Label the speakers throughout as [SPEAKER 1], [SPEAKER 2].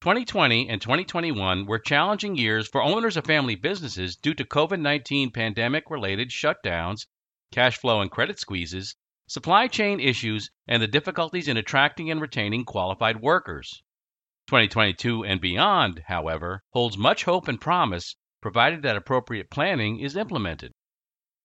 [SPEAKER 1] 2020 and 2021 were challenging years for owners of family businesses due to COVID 19 pandemic related shutdowns, cash flow and credit squeezes, supply chain issues, and the difficulties in attracting and retaining qualified workers. 2022 and beyond, however, holds much hope and promise provided that appropriate planning is implemented.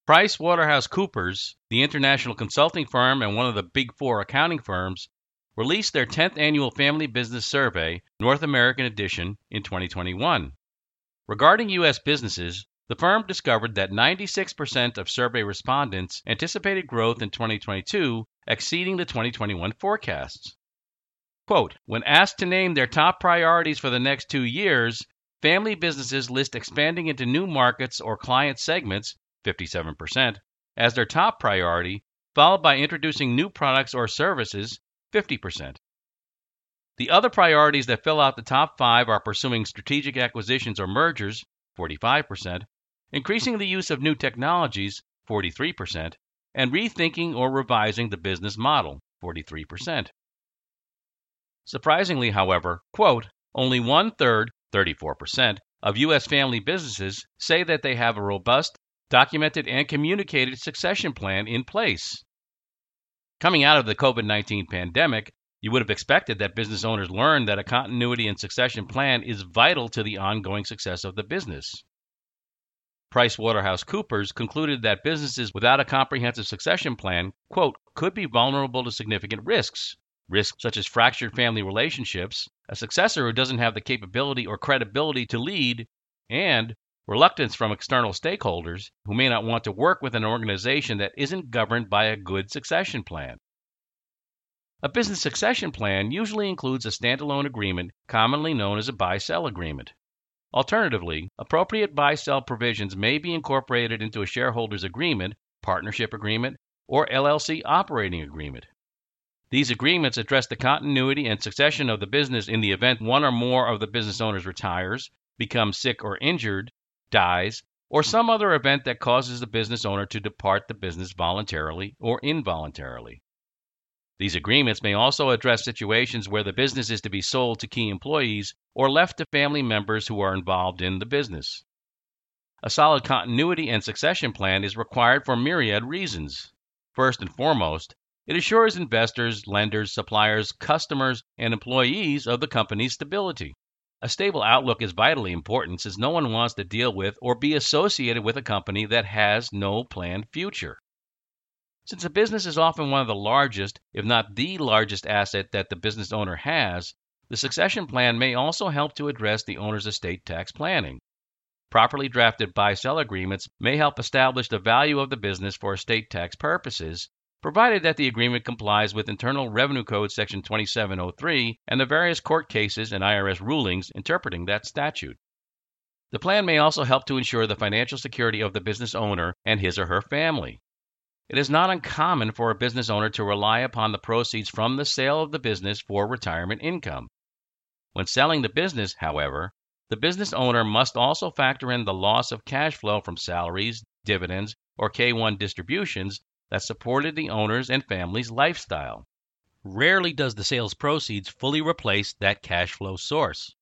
[SPEAKER 1] PricewaterhouseCoopers, the international consulting firm and one of the big four accounting firms, released their 10th annual Family Business Survey, North American edition, in 2021. Regarding U.S. businesses, the firm discovered that 96% of survey respondents anticipated growth in 2022 exceeding the 2021 forecasts. Quote, when asked to name their top priorities for the next two years, family businesses list expanding into new markets or client segments, 57%, as their top priority, followed by introducing new products or services, 50%. The other priorities that fill out the top five are pursuing strategic acquisitions or mergers, 45%, increasing the use of new technologies, 43%, and rethinking or revising the business model, 43%. Surprisingly, however, quote, only one third, 34%, of U.S. family businesses say that they have a robust, documented, and communicated succession plan in place. Coming out of the COVID 19 pandemic, you would have expected that business owners learned that a continuity and succession plan is vital to the ongoing success of the business. PricewaterhouseCoopers concluded that businesses without a comprehensive succession plan, quote, could be vulnerable to significant risks. Risks such as fractured family relationships, a successor who doesn't have the capability or credibility to lead, and reluctance from external stakeholders who may not want to work with an organization that isn't governed by a good succession plan. A business succession plan usually includes a standalone agreement commonly known as a buy sell agreement. Alternatively, appropriate buy sell provisions may be incorporated into a shareholders agreement, partnership agreement, or LLC operating agreement. These agreements address the continuity and succession of the business in the event one or more of the business owners retires, becomes sick or injured, dies, or some other event that causes the business owner to depart the business voluntarily or involuntarily. These agreements may also address situations where the business is to be sold to key employees or left to family members who are involved in the business. A solid continuity and succession plan is required for myriad reasons. First and foremost, it assures investors, lenders, suppliers, customers, and employees of the company's stability. A stable outlook is vitally important since no one wants to deal with or be associated with a company that has no planned future. Since a business is often one of the largest, if not the largest asset that the business owner has, the succession plan may also help to address the owner's estate tax planning. Properly drafted buy sell agreements may help establish the value of the business for estate tax purposes provided that the agreement complies with Internal Revenue Code Section 2703 and the various court cases and IRS rulings interpreting that statute. The plan may also help to ensure the financial security of the business owner and his or her family. It is not uncommon for a business owner to rely upon the proceeds from the sale of the business for retirement income. When selling the business, however, the business owner must also factor in the loss of cash flow from salaries, dividends, or K1 distributions that supported the owner's and family's lifestyle. Rarely does the sales proceeds fully replace that cash flow source.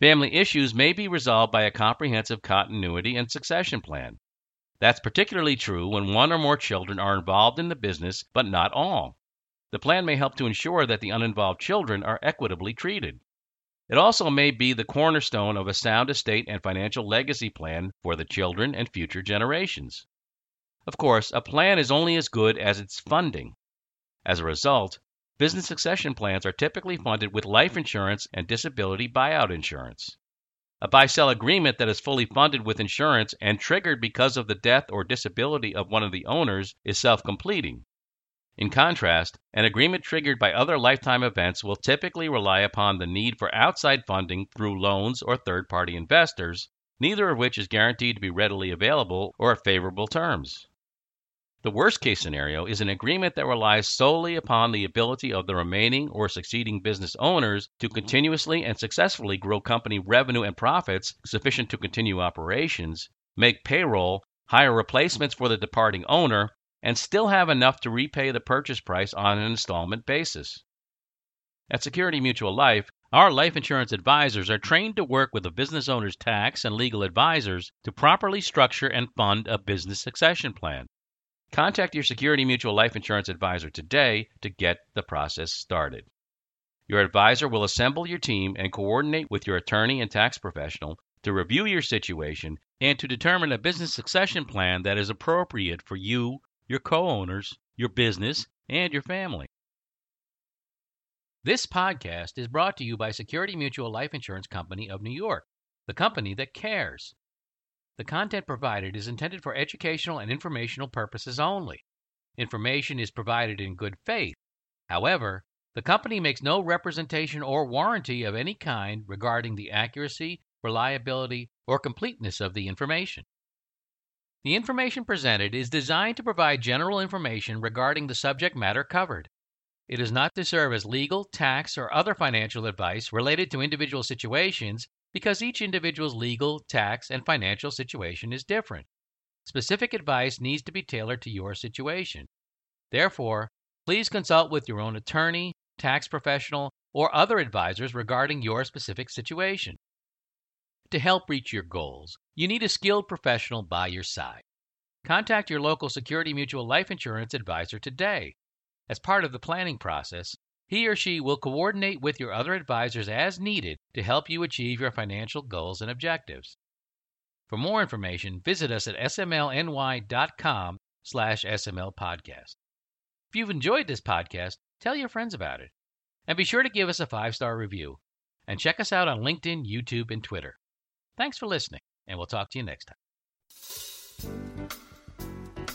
[SPEAKER 1] Family issues may be resolved by a comprehensive continuity and succession plan. That's particularly true when one or more children are involved in the business, but not all. The plan may help to ensure that the uninvolved children are equitably treated. It also may be the cornerstone of a sound estate and financial legacy plan for the children and future generations. Of course, a plan is only as good as its funding. As a result, business succession plans are typically funded with life insurance and disability buyout insurance. A buy sell agreement that is fully funded with insurance and triggered because of the death or disability of one of the owners is self completing. In contrast, an agreement triggered by other lifetime events will typically rely upon the need for outside funding through loans or third party investors, neither of which is guaranteed to be readily available or at favorable terms. The worst case scenario is an agreement that relies solely upon the ability of the remaining or succeeding business owners to continuously and successfully grow company revenue and profits sufficient to continue operations, make payroll, hire replacements for the departing owner, and still have enough to repay the purchase price on an installment basis. At Security Mutual Life, our life insurance advisors are trained to work with a business owner's tax and legal advisors to properly structure and fund a business succession plan. Contact your Security Mutual Life Insurance advisor today to get the process started. Your advisor will assemble your team and coordinate with your attorney and tax professional to review your situation and to determine a business succession plan that is appropriate for you, your co owners, your business, and your family. This podcast is brought to you by Security Mutual Life Insurance Company of New York, the company that cares. The content provided is intended for educational and informational purposes only. Information is provided in good faith. However, the company makes no representation or warranty of any kind regarding the accuracy, reliability, or completeness of the information. The information presented is designed to provide general information regarding the subject matter covered. It is not to serve as legal, tax, or other financial advice related to individual situations because each individual's legal, tax, and financial situation is different. Specific advice needs to be tailored to your situation. Therefore, please consult with your own attorney, tax professional, or other advisors regarding your specific situation. To help reach your goals, you need a skilled professional by your side. Contact your local Security Mutual Life Insurance advisor today. As part of the planning process, he or she will coordinate with your other advisors as needed to help you achieve your financial goals and objectives. For more information, visit us at smlny.com slash smlpodcast. If you've enjoyed this podcast, tell your friends about it. And be sure to give us a five-star review. And check us out on LinkedIn, YouTube, and Twitter. Thanks for listening, and we'll talk to you next time.